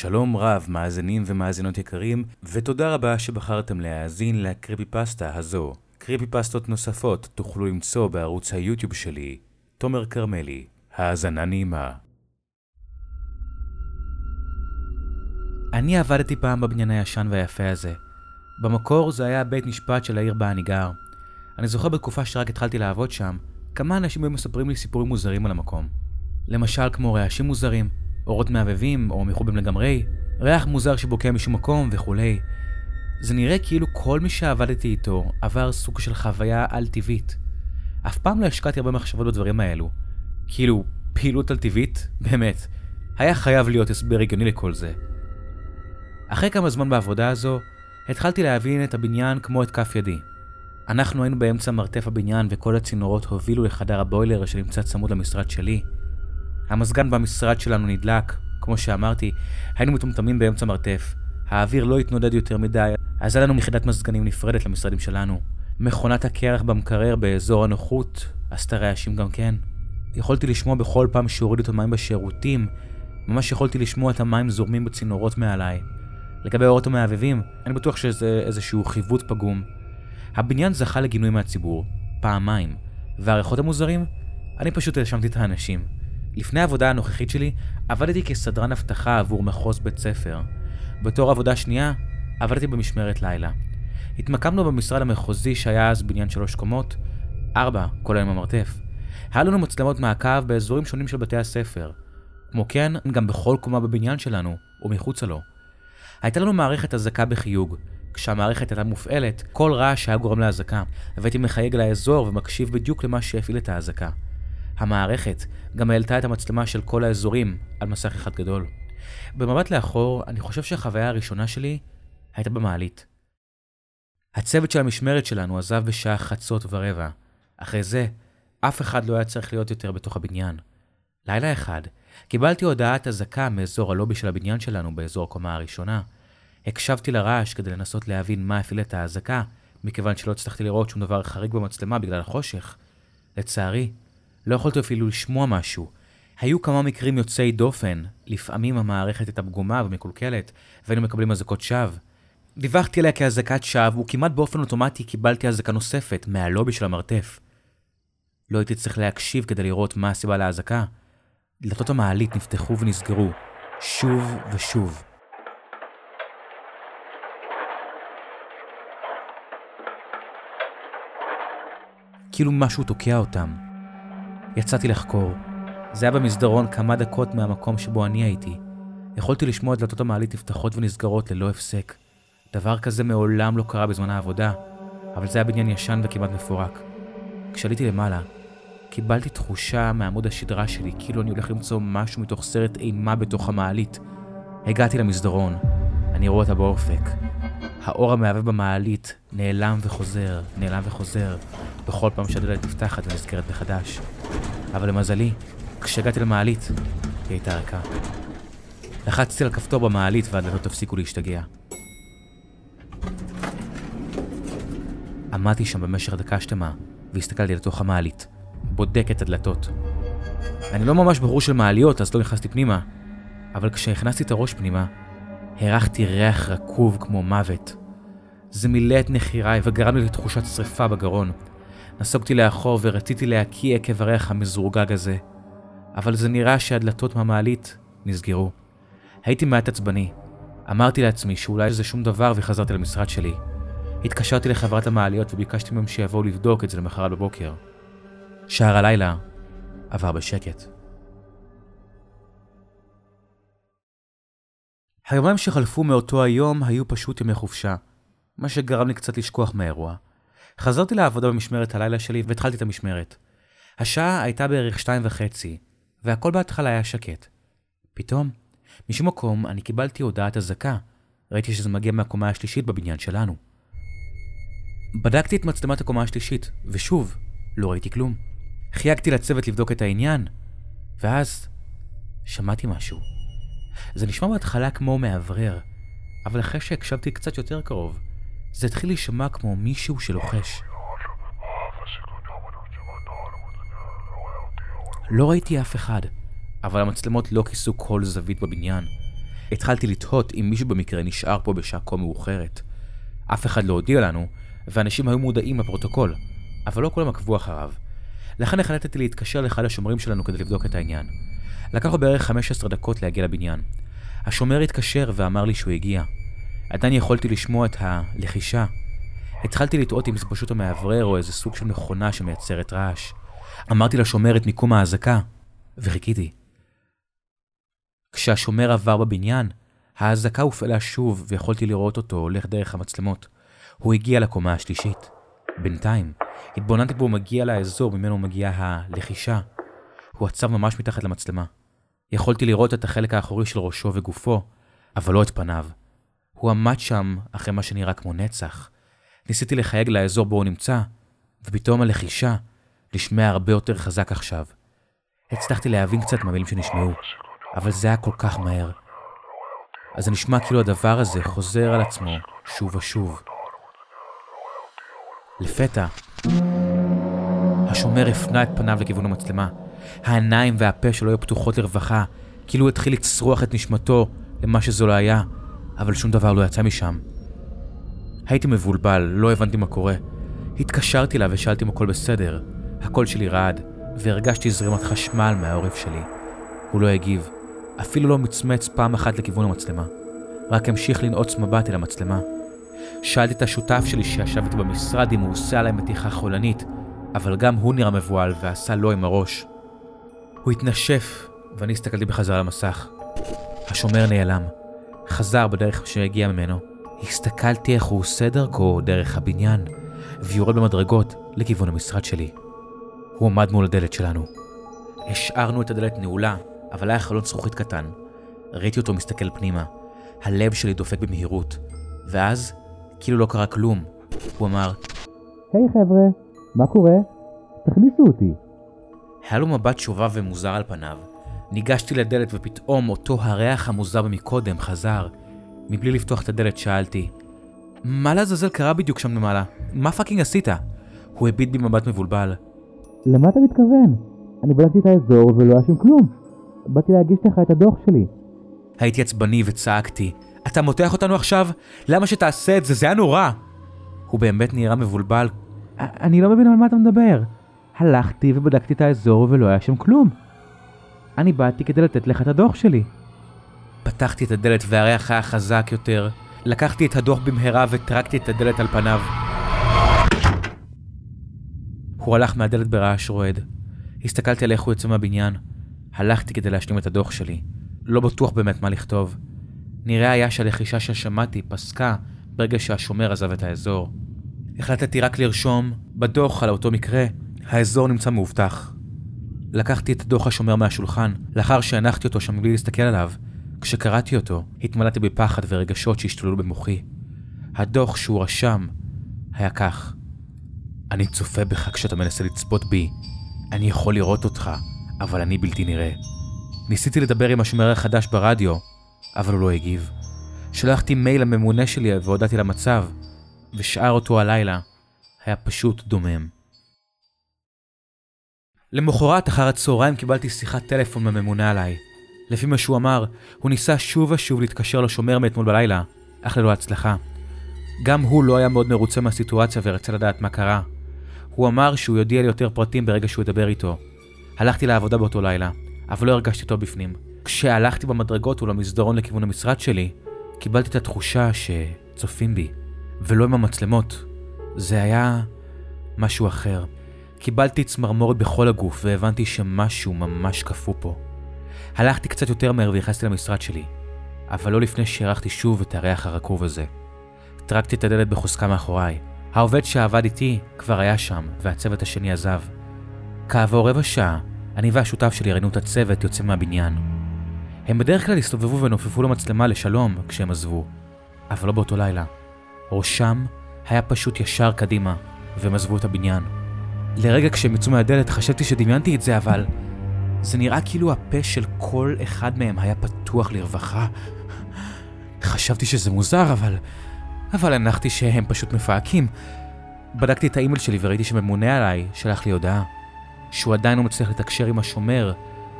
שלום רב, מאזינים ומאזינות יקרים, ותודה רבה שבחרתם להאזין לקריפי פסטה הזו. קריפי פסטות נוספות תוכלו למצוא בערוץ היוטיוב שלי, תומר כרמלי. האזנה נעימה. אני עבדתי פעם בבניין הישן והיפה הזה. במקור זה היה בית משפט של העיר בה אני גר. אני זוכר בתקופה שרק התחלתי לעבוד שם, כמה אנשים היו מספרים לי סיפורים מוזרים על המקום. למשל כמו רעשים מוזרים, אורות מעבבים או מחובים לגמרי, ריח מוזר שבוקע משום מקום וכולי. זה נראה כאילו כל מי שעבדתי איתו עבר סוג של חוויה על-טבעית. אף פעם לא השקעתי הרבה מחשבות בדברים האלו. כאילו, פעילות על-טבעית? באמת. היה חייב להיות הסבר הגיוני לכל זה. אחרי כמה זמן בעבודה הזו, התחלתי להבין את הבניין כמו את כף ידי. אנחנו היינו באמצע מרתף הבניין וכל הצינורות הובילו לחדר הבוילר שנמצא צמוד למשרד שלי. המזגן במשרד שלנו נדלק, כמו שאמרתי, היינו מטומטמים באמצע מרתף. האוויר לא התנודד יותר מדי, אז היה לנו יחידת מזגנים נפרדת למשרדים שלנו. מכונת הקרח במקרר באזור הנוחות עשתה רעשים גם כן. יכולתי לשמוע בכל פעם שהורידו את המים בשירותים, ממש יכולתי לשמוע את המים זורמים בצינורות מעליי. לגבי האורות המעבבים, אני בטוח שזה איזשהו חיווט פגום. הבניין זכה לגינוי מהציבור, פעמיים, והריחות המוזרים? אני פשוט האשמתי את האנשים. לפני העבודה הנוכחית שלי, עבדתי כסדרן אבטחה עבור מחוז בית ספר. בתור עבודה שנייה, עבדתי במשמרת לילה. התמקמנו במשרד המחוזי שהיה אז בניין שלוש קומות, ארבע, כל היום המרתף. היה לנו מצלמות מעקב באזורים שונים של בתי הספר. כמו כן, גם בכל קומה בבניין שלנו, ומחוצה לו. הייתה לנו מערכת אזעקה בחיוג. כשהמערכת הייתה מופעלת, כל רעש היה גורם לאזעקה, והייתי מחייג לאזור ומקשיב בדיוק למה שהפעיל את האזעקה. המערכת גם העלתה את המצלמה של כל האזורים על מסך אחד גדול. במבט לאחור, אני חושב שהחוויה הראשונה שלי הייתה במעלית. הצוות של המשמרת שלנו עזב בשעה חצות ורבע. אחרי זה, אף אחד לא היה צריך להיות יותר בתוך הבניין. לילה אחד, קיבלתי הודעת אזעקה מאזור הלובי של הבניין שלנו באזור הקומה הראשונה. הקשבתי לרעש כדי לנסות להבין מה הפעיל את האזעקה, מכיוון שלא הצלחתי לראות שום דבר חריג במצלמה בגלל החושך. לצערי, לא יכולתי אפילו לשמוע משהו. היו כמה מקרים יוצאי דופן, לפעמים המערכת הייתה פגומה ומקולקלת, והיינו מקבלים אזעקות שווא. דיווחתי עליה כאזעקת שווא, וכמעט באופן אוטומטי קיבלתי אזעקה נוספת, מהלובי של המרתף. לא הייתי צריך להקשיב כדי לראות מה הסיבה לאזעקה. דלתות המעלית נפתחו ונסגרו, שוב ושוב. כאילו משהו תוקע אותם. יצאתי לחקור. זה היה במסדרון כמה דקות מהמקום שבו אני הייתי. יכולתי לשמוע את דלתות המעלית נפתחות ונסגרות ללא הפסק. דבר כזה מעולם לא קרה בזמן העבודה, אבל זה היה בניין ישן וכמעט מפורק. כשעליתי למעלה, קיבלתי תחושה מעמוד השדרה שלי כאילו אני הולך למצוא משהו מתוך סרט אימה בתוך המעלית. הגעתי למסדרון, אני רואה אותה באופק. האור המהבהב במעלית נעלם וחוזר, נעלם וחוזר, בכל פעם שהדלת נפתחת ונסגרת מחדש. אבל למזלי, כשהגעתי למעלית, היא הייתה ריקה. לחצתי על כפתור במעלית והדלתות הפסיקו להשתגע. עמדתי שם במשך דקה שלמה, והסתכלתי לתוך המעלית, בודק את הדלתות. אני לא ממש ברור של מעליות, אז לא נכנסתי פנימה, אבל כשהכנסתי את הראש פנימה, הרחתי ריח רקוב כמו מוות. זה מילא את נחיריי וגרם לי לתחושת שריפה בגרון. נסוגתי לאחור ורציתי להקיא עקב הריח המזורגג הזה, אבל זה נראה שהדלתות מהמעלית נסגרו. הייתי מעט עצבני. אמרתי לעצמי שאולי זה שום דבר וחזרתי למשרד שלי. התקשרתי לחברת המעליות וביקשתי מהם שיבואו לבדוק את זה למחרת בבוקר. שער הלילה עבר בשקט. היומיים שחלפו מאותו היום היו פשוט ימי חופשה, מה שגרם לי קצת לשכוח מהאירוע. חזרתי לעבודה במשמרת הלילה שלי והתחלתי את המשמרת. השעה הייתה בערך שתיים וחצי, והכל בהתחלה היה שקט. פתאום, משום מקום אני קיבלתי הודעת אזעקה. ראיתי שזה מגיע מהקומה השלישית בבניין שלנו. בדקתי את מצלמת הקומה השלישית, ושוב, לא ראיתי כלום. חייגתי לצוות לבדוק את העניין, ואז שמעתי משהו. זה נשמע בהתחלה כמו מאוורר, אבל אחרי שהקשבתי קצת יותר קרוב, זה התחיל להישמע כמו מישהו שלוחש. לא ראיתי אף אחד, אבל המצלמות לא כיסו כל זווית בבניין. התחלתי לתהות אם מישהו במקרה נשאר פה בשעה כה מאוחרת. אף אחד לא הודיע לנו, ואנשים היו מודעים לפרוטוקול, אבל לא כולם עקבו אחריו. לכן החלטתי להתקשר לאחד השומרים שלנו כדי לבדוק את העניין. לקח לו בערך 15 דקות להגיע לבניין. השומר התקשר ואמר לי שהוא הגיע. עדיין יכולתי לשמוע את הלחישה. התחלתי לטעות אם זה פשוט המאוורר או איזה סוג של מכונה שמייצרת רעש. אמרתי לשומר את מיקום האזעקה, וחיכיתי. כשהשומר עבר בבניין, האזעקה הופעלה שוב ויכולתי לראות אותו הולך דרך המצלמות. הוא הגיע לקומה השלישית. בינתיים, התבוננתי בו מגיע לאזור ממנו מגיעה הלחישה. הוא עצר ממש מתחת למצלמה. יכולתי לראות את החלק האחורי של ראשו וגופו, אבל לא את פניו. הוא עמד שם אחרי מה שנראה כמו נצח. ניסיתי לחייג לאזור בו הוא נמצא, ופתאום הלחישה נשמע הרבה יותר חזק עכשיו. הצלחתי להבין קצת מהמילים שנשמעו, אבל זה היה כל כך מהר. אז זה נשמע כאילו הדבר הזה חוזר על עצמו שוב ושוב. לפתע, השומר הפנה את פניו לכיוון המצלמה. העיניים והפה שלו היו פתוחות לרווחה, כאילו הוא התחיל לצרוח את נשמתו למה שזו לא היה, אבל שום דבר לא יצא משם. הייתי מבולבל, לא הבנתי מה קורה. התקשרתי אליו ושאלתי אם הכל בסדר. הקול שלי רעד, והרגשתי זרימת חשמל מהעורף שלי. הוא לא הגיב, אפילו לא מצמץ פעם אחת לכיוון המצלמה. רק המשיך לנעוץ מבט אל המצלמה. שאלתי את השותף שלי שישב איתי במשרד אם הוא עושה עליי מתיחה חולנית, אבל גם הוא נראה מבוהל ועשה לא עם הראש. הוא התנשף, ואני הסתכלתי בחזרה על המסך. השומר נעלם. חזר בדרך שהגיע ממנו. הסתכלתי איך הוא עושה דרכו דרך הבניין, ויורד במדרגות לכיוון המשרד שלי. הוא עמד מול הדלת שלנו. השארנו את הדלת נעולה, אבל היה חלון זכוכית קטן. ראיתי אותו מסתכל פנימה. הלב שלי דופק במהירות. ואז, כאילו לא קרה כלום, הוא אמר, היי, חבר'ה, מה קורה? תכניסו אותי. היה לו מבט שובב ומוזר על פניו. ניגשתי לדלת ופתאום אותו הריח המוזר מקודם חזר. מבלי לפתוח את הדלת שאלתי, מה לעזאזל קרה בדיוק שם למעלה? מה fucking עשית? הוא הביט בי מבט מבולבל. למה אתה מתכוון? אני בדקתי את האזור ולא היה שם כלום. באתי להגיש לך את הדוח שלי. הייתי עצבני וצעקתי, אתה מותח אותנו עכשיו? למה שתעשה את זה? זה היה נורא! הוא באמת נראה מבולבל. אני לא מבין על מה אתה מדבר. הלכתי ובדקתי את האזור ולא היה שם כלום. אני באתי כדי לתת לך את הדוח שלי. פתחתי את הדלת והריח היה חזק יותר. לקחתי את הדוח במהרה וטרקתי את הדלת על פניו. הוא הלך מהדלת ברעש רועד. הסתכלתי על איך הוא יוצא מהבניין. הלכתי כדי להשלים את הדוח שלי. לא בטוח באמת מה לכתוב. נראה היה שהלחישה ששמעתי פסקה ברגע שהשומר עזב את האזור. החלטתי רק לרשום בדוח על אותו מקרה, האזור נמצא מאובטח. לקחתי את דוח השומר מהשולחן, לאחר שהנחתי אותו שם בלי להסתכל עליו. כשקראתי אותו, התמלאתי בפחד ורגשות שהשתוללו במוחי. הדוח שהוא רשם היה כך: אני צופה בך כשאתה מנסה לצפות בי. אני יכול לראות אותך, אבל אני בלתי נראה. ניסיתי לדבר עם השומר החדש ברדיו, אבל הוא לא הגיב. שלחתי מייל לממונה שלי והודעתי למצב, ושאר אותו הלילה היה פשוט דומם. למחרת אחר הצהריים קיבלתי שיחת טלפון מהממונה עליי. לפי מה שהוא אמר, הוא ניסה שוב ושוב להתקשר לשומר מאתמול בלילה, אך ללא הצלחה. גם הוא לא היה מאוד מרוצה מהסיטואציה ורצה לדעת מה קרה. הוא אמר שהוא יודיע לי יותר פרטים ברגע שהוא ידבר איתו. הלכתי לעבודה באותו לילה, אבל לא הרגשתי טוב בפנים. כשהלכתי במדרגות ולמסדרון לכיוון המשרד שלי, קיבלתי את התחושה שצופים בי, ולא עם המצלמות. זה היה משהו אחר. קיבלתי צמרמורת בכל הגוף והבנתי שמשהו ממש קפוא פה. הלכתי קצת יותר מהר ונכנסתי למשרד שלי, אבל לא לפני שהרחתי שוב את הריח הרקוב הזה. טרקתי את הדלת בחוזקה מאחוריי. העובד שעבד איתי כבר היה שם, והצוות השני עזב. כעבור רבע שעה, אני והשותף שלי ראינו את הצוות יוצא מהבניין. הם בדרך כלל הסתובבו ונופפו למצלמה לשלום כשהם עזבו, אבל לא באותו לילה. ראשם היה פשוט ישר קדימה, והם עזבו את הבניין. לרגע כשהם יצאו מהדלת חשבתי שדמיינתי את זה, אבל... זה נראה כאילו הפה של כל אחד מהם היה פתוח לרווחה. חשבתי שזה מוזר, אבל... אבל הנחתי שהם פשוט מפהקים. בדקתי את האימייל שלי וראיתי שממונה עליי שלח לי הודעה. שהוא עדיין לא מצליח לתקשר עם השומר,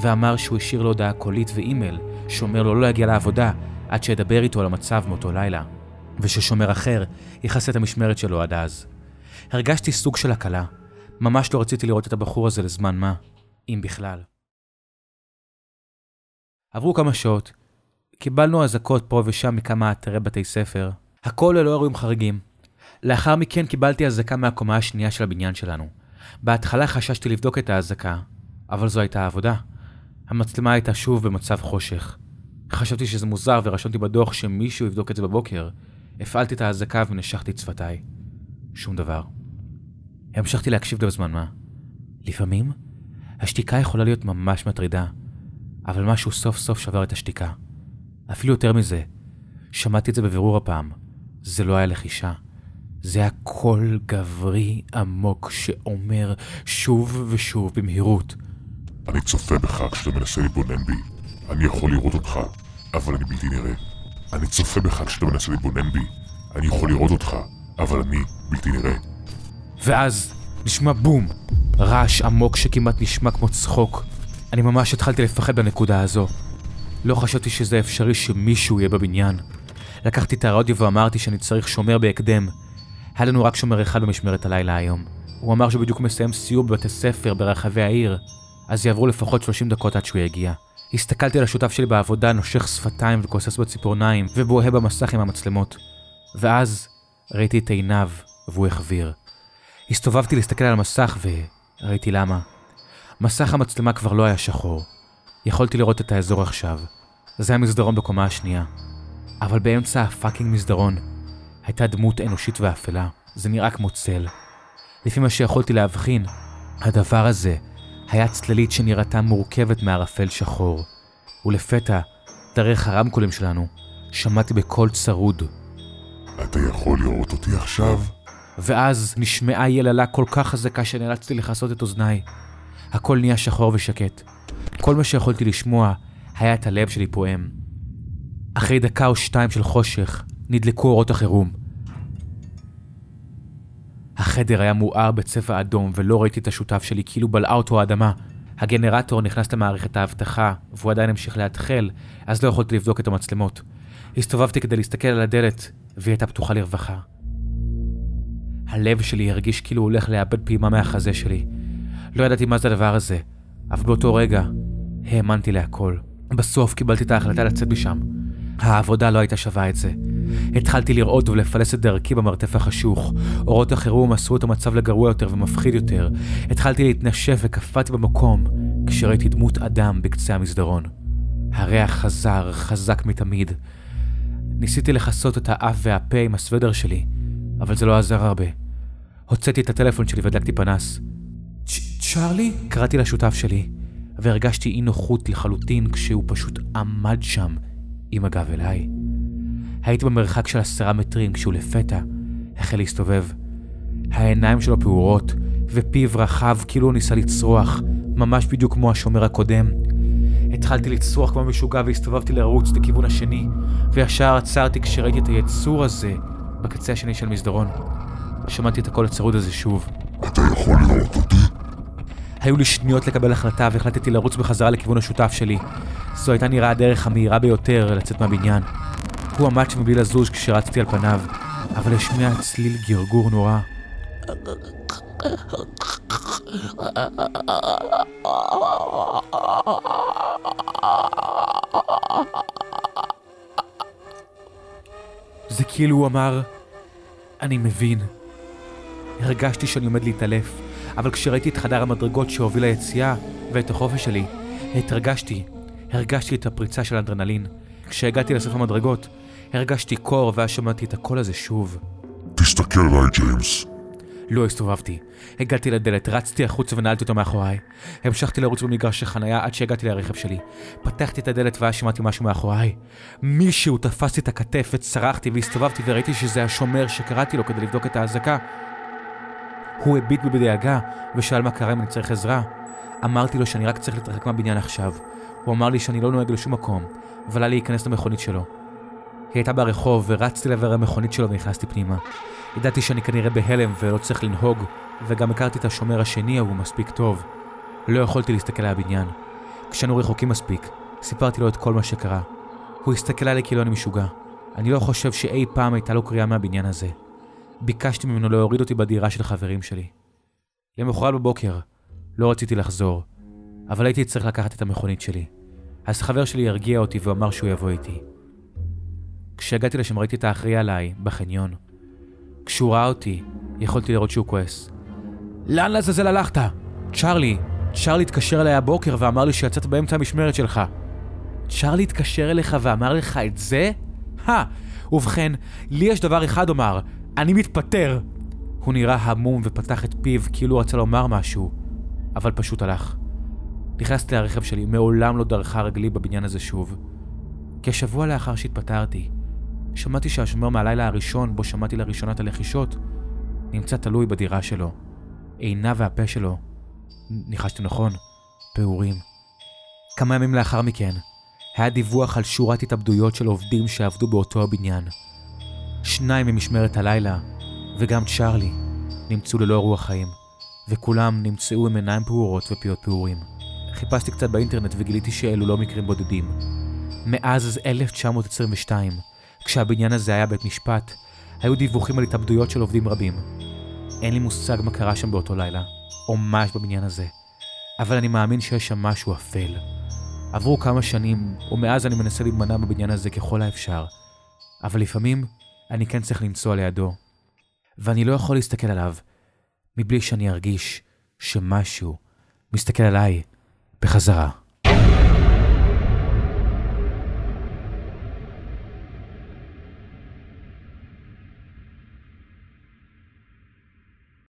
ואמר שהוא השאיר לו הודעה קולית ואימייל, שאומר לו לא להגיע לעבודה, עד שאדבר איתו על המצב מאותו לילה, וששומר אחר יכסה את המשמרת שלו עד אז. הרגשתי סוג של הקלה. ממש לא רציתי לראות את הבחור הזה לזמן מה, אם בכלל. עברו כמה שעות, קיבלנו אזעקות פה ושם מכמה אתרי בתי ספר, הכל ללא אירועים חריגים. לאחר מכן קיבלתי אזעקה מהקומה השנייה של הבניין שלנו. בהתחלה חששתי לבדוק את האזעקה, אבל זו הייתה העבודה. המצלמה הייתה שוב במצב חושך. חשבתי שזה מוזר ורשמתי בדוח שמישהו יבדוק את זה בבוקר. הפעלתי את האזעקה ונשכתי את שפתיי. שום דבר. המשכתי להקשיב לו בזמן מה. לפעמים, השתיקה יכולה להיות ממש מטרידה, אבל משהו סוף סוף שבר את השתיקה. אפילו יותר מזה, שמעתי את זה בבירור הפעם. זה לא היה לחישה. זה היה קול גברי עמוק שאומר שוב ושוב במהירות. אני צופה בך כשאתה מנסה להתבונן בי. אני יכול לראות אותך, אבל אני בלתי נראה. אני צופה בך כשאתה מנסה להתבונן בי. אני יכול לראות אותך, אבל אני בלתי נראה. ואז נשמע בום, רעש עמוק שכמעט נשמע כמו צחוק. אני ממש התחלתי לפחד בנקודה הזו. לא חשבתי שזה אפשרי שמישהו יהיה בבניין. לקחתי את הרדיו ואמרתי שאני צריך שומר בהקדם. היה לנו רק שומר אחד במשמרת הלילה היום. הוא אמר שהוא בדיוק מסיים סיור בבתי ספר ברחבי העיר, אז יעברו לפחות 30 דקות עד שהוא יגיע. הסתכלתי על השותף שלי בעבודה, נושך שפתיים וכוסס בציפורניים, ובוהה במסך עם המצלמות. ואז ראיתי את עיניו, והוא החביר. הסתובבתי להסתכל על המסך וראיתי למה. מסך המצלמה כבר לא היה שחור. יכולתי לראות את האזור עכשיו. זה היה מסדרון בקומה השנייה. אבל באמצע הפאקינג מסדרון הייתה דמות אנושית ואפלה. זה נראה כמו צל. לפי מה שיכולתי להבחין, הדבר הזה היה צללית שנראתה מורכבת מערפל שחור. ולפתע, דרך הרמקולים שלנו, שמעתי בקול צרוד. אתה יכול לראות אותי עכשיו? ואז נשמעה יללה כל כך חזקה שנאלצתי לכסות את אוזניי. הכל נהיה שחור ושקט. כל מה שיכולתי לשמוע היה את הלב שלי פועם. אחרי דקה או שתיים של חושך, נדלקו אורות החירום. החדר היה מואר בצבע אדום ולא ראיתי את השותף שלי כאילו בלעה אותו האדמה. הגנרטור נכנס למערכת האבטחה והוא עדיין המשיך לאתחל, אז לא יכולתי לבדוק את המצלמות. הסתובבתי כדי להסתכל על הדלת, והיא הייתה פתוחה לרווחה. הלב שלי הרגיש כאילו הוא הולך לאבד פעימה מהחזה שלי. לא ידעתי מה זה הדבר הזה, אבל באותו רגע האמנתי להכל. בסוף קיבלתי את ההחלטה לצאת משם. העבודה לא הייתה שווה את זה. התחלתי לראות ולפלס את דרכי במרתף החשוך. אורות החירום עשו את המצב לגרוע יותר ומפחיד יותר. התחלתי להתנשף וקפאתי במקום כשראיתי דמות אדם בקצה המסדרון. הריח חזר, חזק מתמיד. ניסיתי לכסות את האף והפה עם הסוודר שלי, אבל זה לא עזר הרבה. הוצאתי את הטלפון שלי והדלקתי פנס. צ'ארלי? קראתי לשותף שלי, והרגשתי אי נוחות לחלוטין כשהוא פשוט עמד שם עם הגב אליי. הייתי במרחק של עשרה מטרים כשהוא לפתע החל להסתובב. העיניים שלו פעורות, ופיו רחב כאילו הוא ניסה לצרוח, ממש בדיוק כמו השומר הקודם. התחלתי לצרוח כמו משוגע והסתובבתי לרוץ לכיוון השני, וישר עצרתי כשראיתי את היצור הזה בקצה השני של מסדרון. שמעתי את הקול הצרוד הזה שוב. אתה יכול לראות אותי? היו לי שניות לקבל החלטה והחלטתי לרוץ בחזרה לכיוון השותף שלי. זו הייתה נראה הדרך המהירה ביותר לצאת מהבניין. הוא עמד שם בלי לזוז כשרצתי על פניו, אבל השמיע צליל גרגור נורא. זה כאילו הוא אמר, אני מבין. הרגשתי שאני עומד להתעלף, אבל כשראיתי את חדר המדרגות שהוביל ליציאה ואת החופש שלי, התרגשתי. הרגשתי את הפריצה של האדרנלין. כשהגעתי לסוף המדרגות, הרגשתי קור ואז שמעתי את הקול הזה שוב. תסתכל עליי, ג'יימס. לא הסתובבתי. הגעתי לדלת, רצתי החוצה ונעלתי אותו מאחוריי. המשכתי לרוץ במגרש החנייה עד שהגעתי לרכב שלי. פתחתי את הדלת ואז שמעתי משהו מאחוריי. מישהו תפס את הכתף וצרחתי והסתובבתי וראיתי שזה השומר שקראתי לו כדי לבדוק את האזעקה. הוא הביט בי בדאגה ושאל מה קרה אם אני צריך עזרה. אמרתי לו שאני רק צריך להתרחק מהבניין עכשיו. הוא אמר לי שאני לא נוהג לשום מקום, אבל עלה להיכנס למכונית שלו. היא הייתה ברחוב ורצתי לעבר המכונית שלו ונכנסתי פנימה. ידעתי שאני כנראה בהלם ולא צריך לנהוג, וגם הכרתי את השומר השני ההוא מספיק טוב. לא יכולתי להסתכל על הבניין. כשאנו רחוקים מספיק, סיפרתי לו את כל מה שקרה. הוא הסתכל עליי כאילו אני משוגע. אני לא חושב שאי פעם הייתה לו קריאה מהבניין הזה. ביקשתי ממנו להוריד אותי בדירה של חברים שלי. למחרת בבוקר, לא רציתי לחזור, אבל הייתי צריך לקחת את המכונית שלי. אז חבר שלי הרגיע אותי ואמר שהוא יבוא איתי. כשהגעתי לשם ראיתי את האחראי עליי, בחניון. כשהוא ראה אותי, יכולתי לראות שהוא כועס. לאן לעזאזל הלכת? צ'ארלי, צ'ארלי התקשר אליי הבוקר ואמר לי שיצאת באמצע המשמרת שלך. צ'ארלי התקשר אליך ואמר לך את זה? הא, ובכן, לי יש דבר אחד לומר, אני מתפטר. הוא נראה המום ופתח את פיו כאילו הוא רצה לומר משהו, אבל פשוט הלך. נכנסתי לרכב שלי, מעולם לא דרכה רגלי בבניין הזה שוב. כשבוע לאחר שהתפטרתי, שמעתי שהשומר מהלילה הראשון בו שמעתי לראשונה את הלחישות, נמצא תלוי בדירה שלו. עיניו והפה שלו, ניחשתי נכון, פעורים. כמה ימים לאחר מכן, היה דיווח על שורת התאבדויות של עובדים שעבדו באותו הבניין. שניים ממשמרת הלילה, וגם צ'ארלי, נמצאו ללא רוח חיים, וכולם נמצאו עם עיניים פעורות ופיות פעורים. חיפשתי קצת באינטרנט וגיליתי שאלו לא מקרים בודדים. מאז 1922, כשהבניין הזה היה בית משפט, היו דיווחים על התאבדויות של עובדים רבים. אין לי מושג מה קרה שם באותו לילה, או מה יש בבניין הזה, אבל אני מאמין שיש שם משהו אפל. עברו כמה שנים, ומאז אני מנסה להימנע בבניין הזה ככל האפשר, אבל לפעמים אני כן צריך לנסוע לידו. ואני לא יכול להסתכל עליו, מבלי שאני ארגיש שמשהו מסתכל עליי בחזרה.